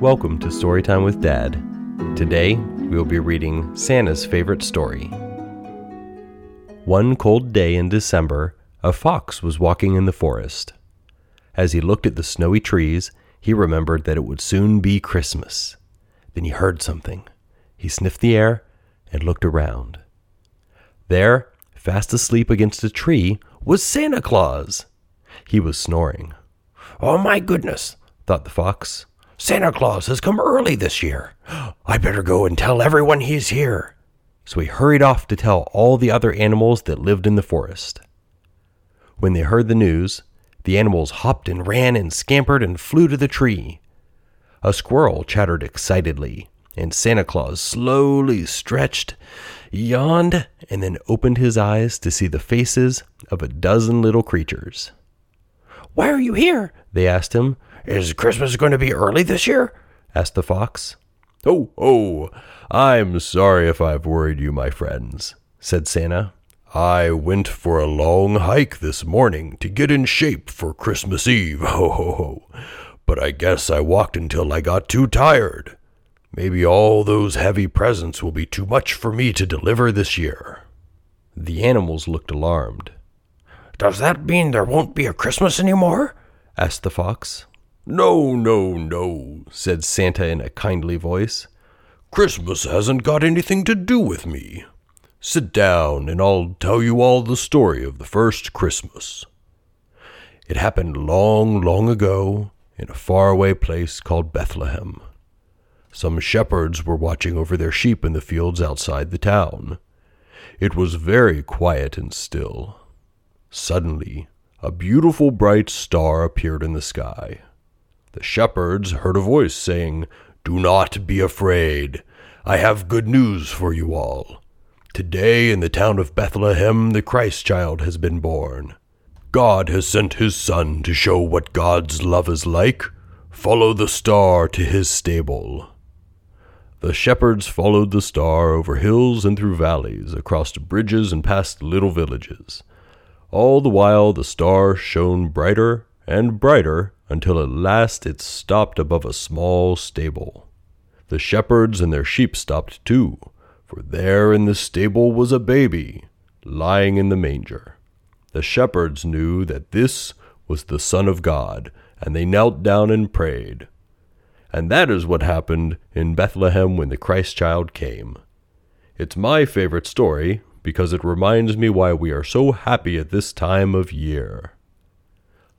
Welcome to Storytime with Dad. Today, we will be reading Santa's favorite story. One cold day in December, a fox was walking in the forest. As he looked at the snowy trees, he remembered that it would soon be Christmas. Then he heard something. He sniffed the air and looked around. There, fast asleep against a tree, was Santa Claus. He was snoring. Oh my goodness, thought the fox. Santa Claus has come early this year. I better go and tell everyone he's here. So he hurried off to tell all the other animals that lived in the forest. When they heard the news, the animals hopped and ran and scampered and flew to the tree. A squirrel chattered excitedly, and Santa Claus slowly stretched, yawned, and then opened his eyes to see the faces of a dozen little creatures. Why are you here? They asked him. Is Christmas going to be early this year? asked the fox. Oh, oh, I'm sorry if I've worried you, my friends, said Santa. I went for a long hike this morning to get in shape for Christmas Eve, ho ho ho. But I guess I walked until I got too tired. Maybe all those heavy presents will be too much for me to deliver this year. The animals looked alarmed. Does that mean there won't be a Christmas anymore? asked the fox. No, no, no, said Santa in a kindly voice. Christmas hasn't got anything to do with me. Sit down and I'll tell you all the story of the first Christmas. It happened long, long ago in a faraway place called Bethlehem. Some shepherds were watching over their sheep in the fields outside the town. It was very quiet and still. Suddenly, a beautiful bright star appeared in the sky. The shepherds heard a voice saying, Do not be afraid. I have good news for you all. Today in the town of Bethlehem the Christ child has been born. God has sent his Son to show what God's love is like. Follow the star to his stable. The shepherds followed the star over hills and through valleys, across bridges and past little villages. All the while the star shone brighter and brighter until at last it stopped above a small stable. The shepherds and their sheep stopped too, for there in the stable was a baby, lying in the manger. The shepherds knew that this was the Son of God, and they knelt down and prayed. And that is what happened in Bethlehem when the Christ child came. It's my favorite story because it reminds me why we are so happy at this time of year.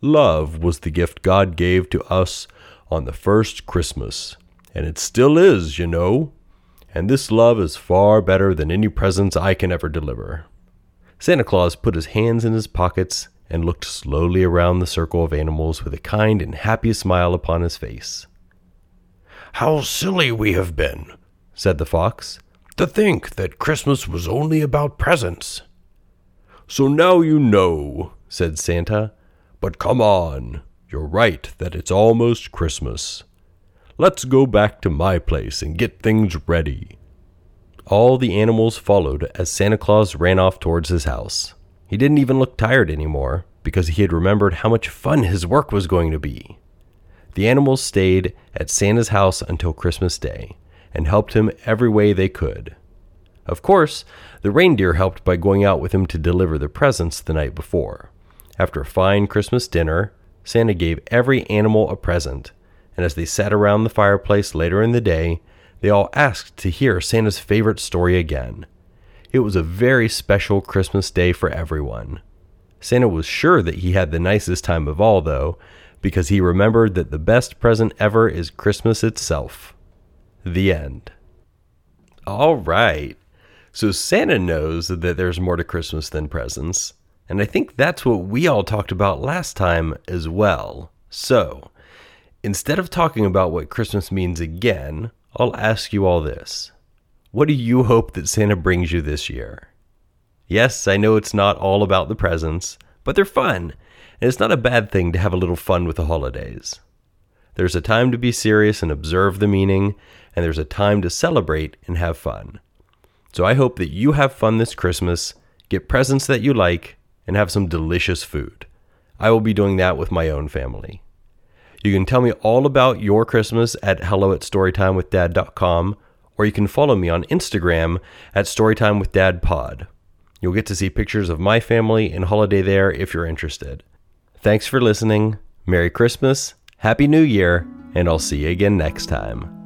Love was the gift God gave to us on the first Christmas, and it still is, you know. And this love is far better than any presents I can ever deliver. Santa Claus put his hands in his pockets and looked slowly around the circle of animals with a kind and happy smile upon his face. How silly we have been, said the fox, to think that Christmas was only about presents. So now you know, said Santa, but come on, you're right that it's almost Christmas. Let's go back to my place and get things ready. All the animals followed as Santa Claus ran off towards his house. He didn't even look tired anymore because he had remembered how much fun his work was going to be. The animals stayed at Santa's house until Christmas Day and helped him every way they could. Of course, the reindeer helped by going out with him to deliver the presents the night before. After a fine Christmas dinner, Santa gave every animal a present, and as they sat around the fireplace later in the day, they all asked to hear Santa's favorite story again. It was a very special Christmas day for everyone. Santa was sure that he had the nicest time of all, though, because he remembered that the best present ever is Christmas itself. The end. All right. So Santa knows that there's more to Christmas than presents. And I think that's what we all talked about last time as well. So, instead of talking about what Christmas means again, I'll ask you all this. What do you hope that Santa brings you this year? Yes, I know it's not all about the presents, but they're fun, and it's not a bad thing to have a little fun with the holidays. There's a time to be serious and observe the meaning, and there's a time to celebrate and have fun. So I hope that you have fun this Christmas, get presents that you like, and have some delicious food. I will be doing that with my own family. You can tell me all about your Christmas at hello at storytimewithdad.com, or you can follow me on Instagram at storytimewithdadpod. You'll get to see pictures of my family and holiday there if you're interested. Thanks for listening. Merry Christmas, Happy New Year, and I'll see you again next time.